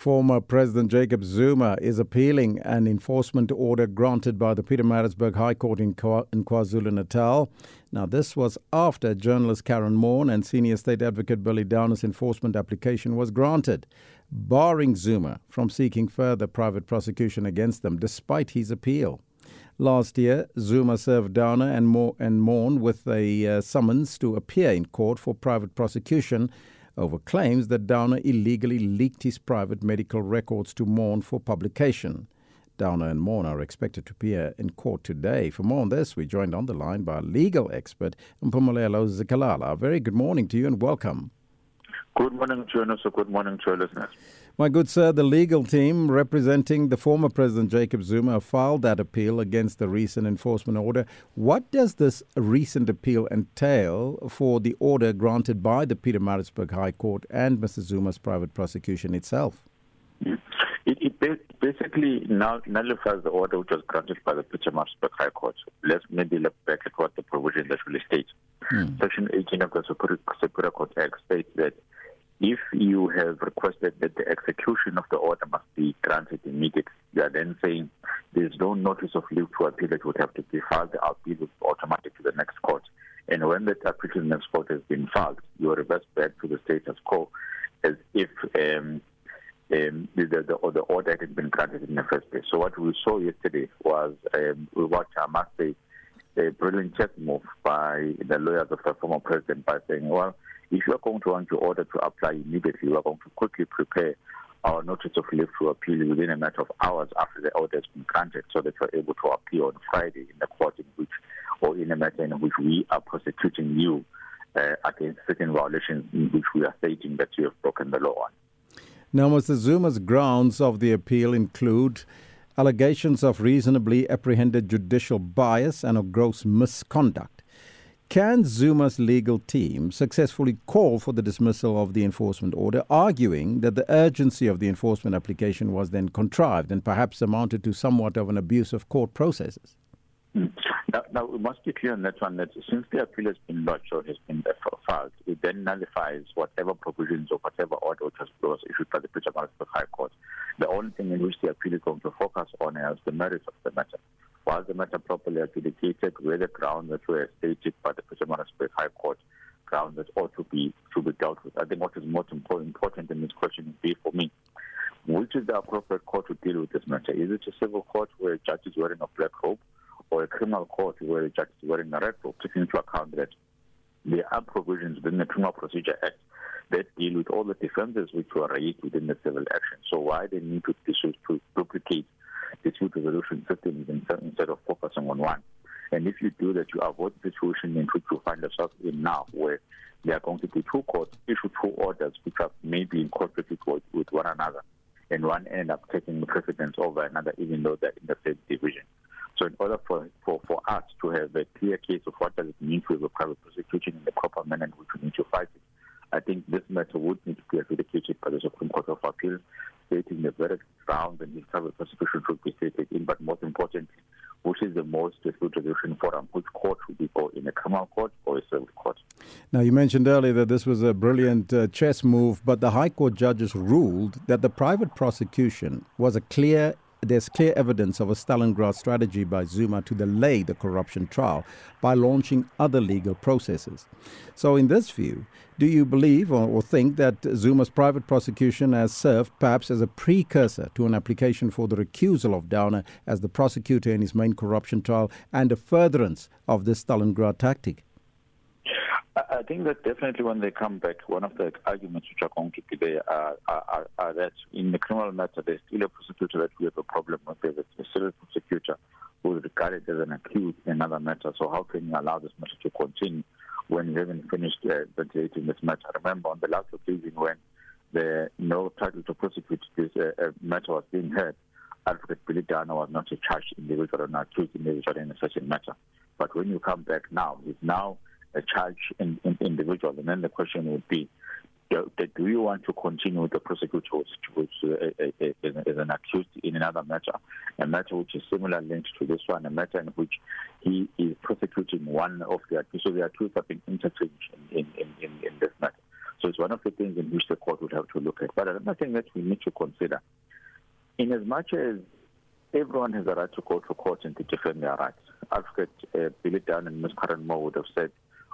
Former President Jacob Zuma is appealing an enforcement order granted by the Peter Pietermaritzburg High Court in, Kwa- in KwaZulu Natal. Now, this was after journalist Karyn Maughan and senior state advocate Billy Downer's enforcement application was granted, barring Zuma from seeking further private prosecution against them despite his appeal. Last year, Zuma served Downer and, Mo- and Maughan with a uh, summons to appear in court for private prosecution over claims that Downer illegally leaked his private medical records to Maughan for publication. Downer and Maughan are expected to appear in court today. For more on this, we're joined on the line by legal expert Mpumelelo Zikalala. Very good morning to you and welcome. Good morning, journalists. Good morning to your listeners. My good sir, the legal team representing the former President Jacob Zuma filed that appeal against the recent enforcement order. What does this recent appeal entail for the order granted by the Pietermaritzburg High Court and Mr. Zuma's private prosecution itself? It, it basically nullifies the order which was granted by the Pietermaritzburg High Court. Let's maybe look back at what the provision actually states. Hmm. Section 18 of the Superior Court Act states that you have requested that the execution of the order must be granted immediately, you are then saying there is no notice of leave to appeal that would have to be filed. The appeal is automatic to the next court. And when that appeal to the next court has been filed, you are reversed back to the status quo as if um, um, the, the, the, order had been granted in the first place. So what we saw yesterday was um, what I must say a brilliant chess move by the lawyers of the former president by saying, well, if you are going to want your order to apply immediately, we are going to quickly prepare our notice of leave to appeal within a matter of hours after the order has been granted so that you're able to appeal on Friday in the court in which, or in a matter in which we are prosecuting you uh, against certain violations in which we are stating that you have broken the law on. Now, Mr. Zuma's grounds of the appeal include allegations of reasonably apprehended judicial bias and of gross misconduct. Can Zuma's legal team successfully call for the dismissal of the enforcement order, arguing that the urgency of the enforcement application was then contrived and perhaps amounted to somewhat of an abuse of court processes? Mm. Now, now, we must be clear on that one that since the appeal has been lodged or has been filed, it then nullifies whatever provisions or whatever order which was issued by the Pietermaritzburg High Court. The only thing in which the appeal is going to focus on is the merits of the matter. Was the matter properly adjudicated? Were the grounds that were stated by the Pietermaritzburg High Court grounds that ought to be to be dealt with? I think what is most important in this question would be for me which is the appropriate court to deal with this matter? Is it a civil court where a judge is wearing a black robe, or a criminal court where a judge is wearing a red robe, taking into account that there are provisions within the Criminal Procedure Act that deal with all the defenses which were raised within the civil action. So why they need to, to duplicate dispute resolution systems instead of focusing on one? And if you do that, you avoid the situation in which you find yourself in now, where there are going to be two courts issue two orders which are maybe in conflict with, with one another, and one end up taking precedence over another, even though they're in the same division. So in order for, for, for us to have a clear case of what does it mean to have a private prosecution in the proper manner in which we need to fight it, I think this matter would need to be adjudicated by the Supreme Court of Appeal, stating the very grounds and the private prosecution should be stated in, but most importantly, which is the most dispute resolution forum, which court should be go in a criminal court or a civil court. Now, you mentioned earlier that this was a brilliant uh, chess move, but the High Court judges ruled that the private prosecution was a clear there's clear evidence of a Stalingrad strategy by Zuma to delay the corruption trial by launching other legal processes. So, in this view, do you believe or, or, think that Zuma's private prosecution has served perhaps as a precursor to an application for the recusal of Downer as the prosecutor in his main corruption trial and a furtherance of this Stalingrad tactic? I think that definitely when they come back, one of the arguments which are going to be there are, are, are that in the criminal matter, there's still a prosecutor that we have a problem with. There's a civil prosecutor who is regarded as an accused in another matter. So how can you allow this matter to continue when you haven't finished uh, ventilating this matter? Remember, on the last occasion when the no title to prosecute this uh, uh, matter was being heard, Billy Downer was not a charged individual or an accused individual in such a matter. But when you come back now, he's now a charge in, in individual. And then the question would be, do you want to continue with the prosecutor which uh, uh, uh, is an accused in another matter, a matter which is similar linked to this one, a matter in which he is prosecuting one of the accused. So the accused have been interchanged in, in, in, in this matter. So it's one of the things in which the court would have to look at. But another thing that we need to consider, in as much as everyone has a right to go to court and to defend their rights, Advocate uh, Billy Dunn and Ms. Karyn Moore would have said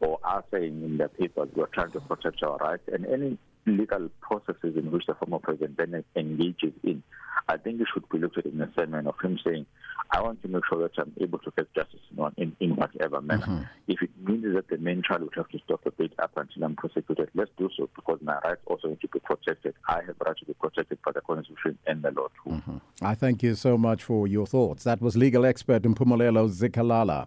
or are saying in their papers, we are trying to protect our rights, and any legal processes in which the former president then engages in, I think it should be looked at in the same manner of him saying, I want to make sure that I'm able to get justice in, in, whatever manner. Mm-hmm. If it means that the main trial would have to stop a bit up until I'm prosecuted, let's do so because my rights also need to be protected. I have right to be protected by the Constitution and the law too. Mm-hmm. I thank you so much for your thoughts. That was legal expert Mpumelelo Zikalala.